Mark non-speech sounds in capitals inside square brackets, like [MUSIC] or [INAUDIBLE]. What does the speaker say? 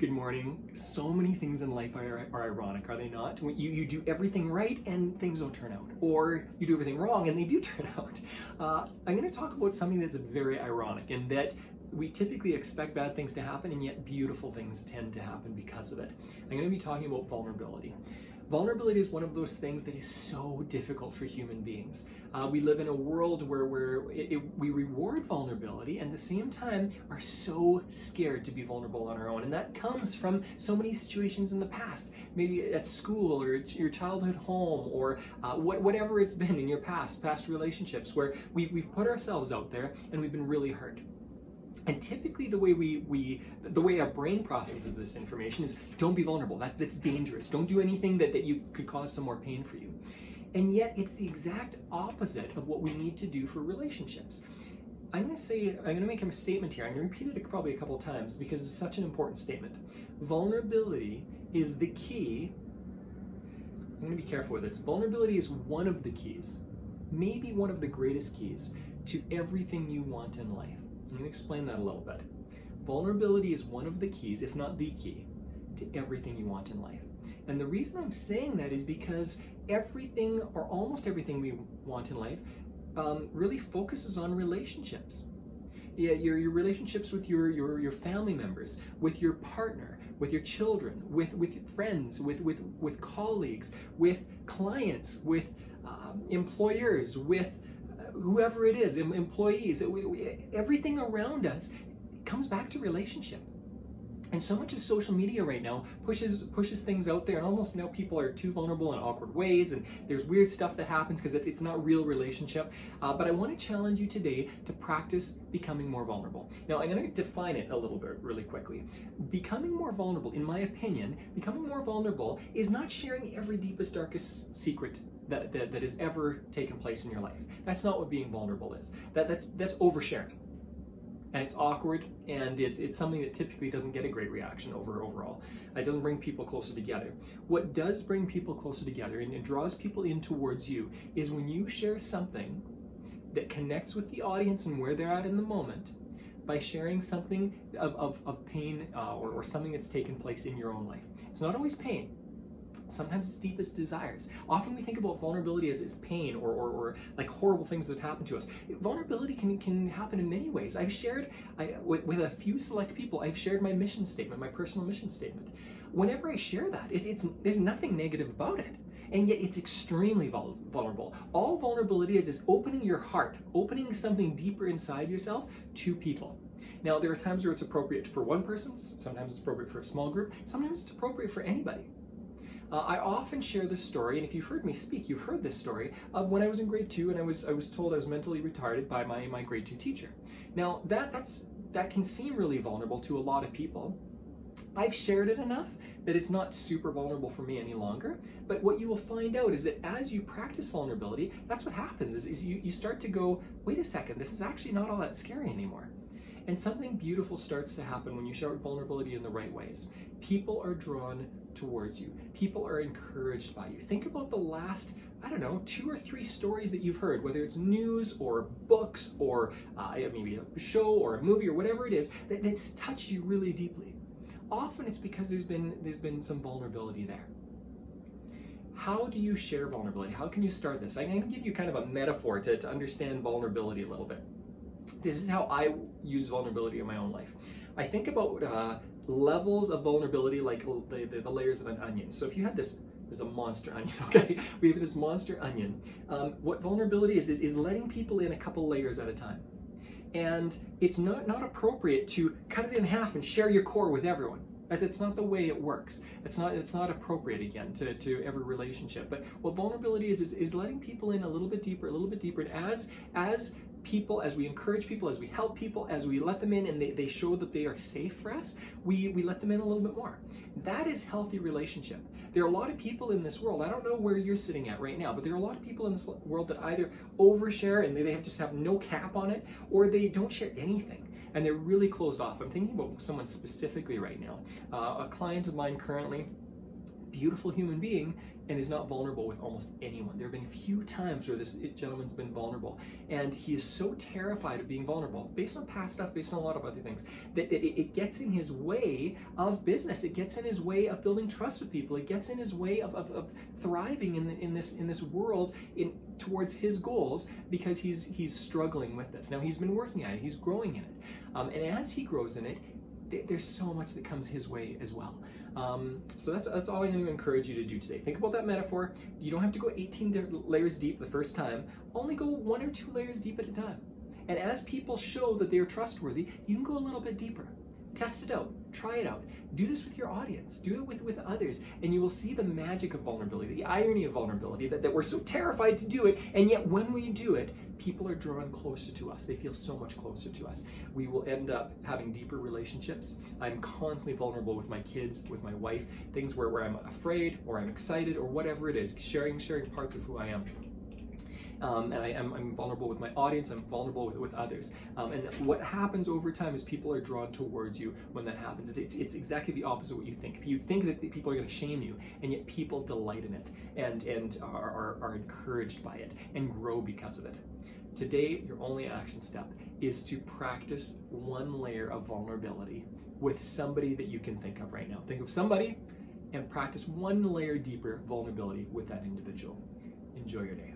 Good morning. So many things in life are, are ironic, are they not? You, you do everything right and things don't turn out, or you do everything wrong and they do [LAUGHS] turn out. Uh, I'm going to talk about something that's very ironic and that we typically expect bad things to happen, and yet beautiful things tend to happen because of it. I'm going to be talking about vulnerability. Vulnerability is one of those things that is so difficult for human beings. Uh, we live in a world where we're, it, it, we reward vulnerability and at the same time are so scared to be vulnerable on our own. And that comes from so many situations in the past, maybe at school or your childhood home or uh, what, whatever it's been in your past, past relationships where we, we've put ourselves out there and we've been really hurt. And typically, the way we, we the way our brain processes this information is don't be vulnerable. That's that's dangerous. Don't do anything that, that you could cause some more pain for you. And yet, it's the exact opposite of what we need to do for relationships. I'm going to say, I'm going to make a statement here. I'm going to repeat it probably a couple times because it's such an important statement. Vulnerability is the key. I'm going to be careful with this. Vulnerability is one of the keys, maybe one of the greatest keys to everything you want in life. I'm going to explain that a little bit. Vulnerability is one of the keys, if not the key, to everything you want in life. And the reason I'm saying that is because everything, or almost everything we want in life, um, really focuses on relationships. Yeah, your, your relationships with your, your, your family members, with your partner, with your children, with, with friends, with, with, with colleagues, with clients, with um, employers, with whoever it is, employees, everything around us comes back to relationship. And so much of social media right now pushes pushes things out there, and almost now people are too vulnerable in awkward ways, and there's weird stuff that happens because it's, it's not real relationship. Uh, but I want to challenge you today to practice becoming more vulnerable. Now I'm going to define it a little bit really quickly. Becoming more vulnerable, in my opinion, becoming more vulnerable is not sharing every deepest, darkest secret that, that, that has ever taken place in your life. That's not what being vulnerable is. That, that's, that's oversharing. And it's awkward, and it's, it's something that typically doesn't get a great reaction over overall. It doesn't bring people closer together. What does bring people closer together and, and draws people in towards you is when you share something that connects with the audience and where they're at in the moment by sharing something of, of, of pain uh, or, or something that's taken place in your own life. It's not always pain sometimes its deepest desires. Often we think about vulnerability as, as pain or, or, or, like horrible things that have happened to us. Vulnerability can, can happen in many ways. I've shared, I, with, with, a few select people, I've shared my mission statement, my personal mission statement. Whenever I share that, it's, it's there's nothing negative about it. And yet it's extremely vul- vulnerable. All vulnerability is is opening your heart, opening something deeper inside yourself to people. Now, there are times where it's appropriate for one person, sometimes it's appropriate for a small group, sometimes it's appropriate for anybody. Uh, I often share this story, and if you've heard me speak, you've heard this story of when I was in grade two and I was I was told I was mentally retarded by my, my grade two teacher. Now that that's that can seem really vulnerable to a lot of people. I've shared it enough that it's not super vulnerable for me any longer. But what you will find out is that as you practice vulnerability, that's what happens is, is you, you start to go, wait a second, this is actually not all that scary anymore. And something beautiful starts to happen when you show vulnerability in the right ways. People are drawn towards you, people are encouraged by you. Think about the last I don't know, two or three stories that you've heard, whether it's news or books or uh, maybe a show or a movie or whatever it is, that, that's touched you really deeply. Often it's because there's been there's been some vulnerability there. How do you share vulnerability? How can you start this? I'm going to give you kind of a metaphor to, to understand vulnerability a little bit this is how I use vulnerability in my own life. I think about uh, levels of vulnerability like the, the, the, layers of an onion. So if you had this, there's a monster [LAUGHS] onion, okay? We have this monster onion. Um, what vulnerability is, is, is letting people in a couple layers at a time. And it's not, not appropriate to cut it in half and share your core with everyone. That's not the way it works. It's not it's not appropriate again to, to every relationship. But what vulnerability is, is is letting people in a little bit deeper, a little bit deeper. And as as people, as we encourage people, as we help people, as we let them in and they, they show that they are safe for us, we, we let them in a little bit more. That is healthy relationship. There are a lot of people in this world, I don't know where you're sitting at right now, but there are a lot of people in this world that either overshare and they, have, just have no cap on it, or they don't share anything and they're really closed off. I'm thinking about someone specifically right now. Uh, a client of mine currently beautiful human being and is not vulnerable with almost anyone. There have been few times where this gentleman's been vulnerable, and he is so terrified of being vulnerable, based on past stuff, based on a lot of other things, that it, it gets in his way of business. It gets in his way of building trust with people. It gets in his way of, of, of thriving in, the, in this in this world in towards his goals because he's he's struggling with this. Now he's been working at it. He's growing in it, um, and as he grows in it, there's so much that comes his way as well. Um, so that's that's all I'm going to encourage you to do today. Think about that metaphor. You don't have to go 18 layers deep the first time. Only go one or two layers deep at a time. And as people show that they are trustworthy, you can go a little bit deeper. Test it out. Try it out. Do this with your audience. Do it with, with others. And you will see the magic of vulnerability, the irony of vulnerability, that, that we're so terrified to do it. And yet, when we do it, people are drawn closer to us. They feel so much closer to us. We will end up having deeper relationships. I'm constantly vulnerable with my kids, with my wife, things where, where I'm afraid or I'm excited or whatever it is, sharing, sharing parts of who I am um, and I am I'm vulnerable with my audience. I'm vulnerable with, with others. Um, and what happens over time is people are drawn towards you when that happens. It's, it's, it's exactly the opposite of what you think. You think that people are going to shame you, and yet people delight in it and and are, are, are encouraged by it and grow because of it. Today, your only action step is to practice one layer of vulnerability with somebody that you can think of right now. Think of somebody and practice one layer deeper vulnerability with that individual. Enjoy your day.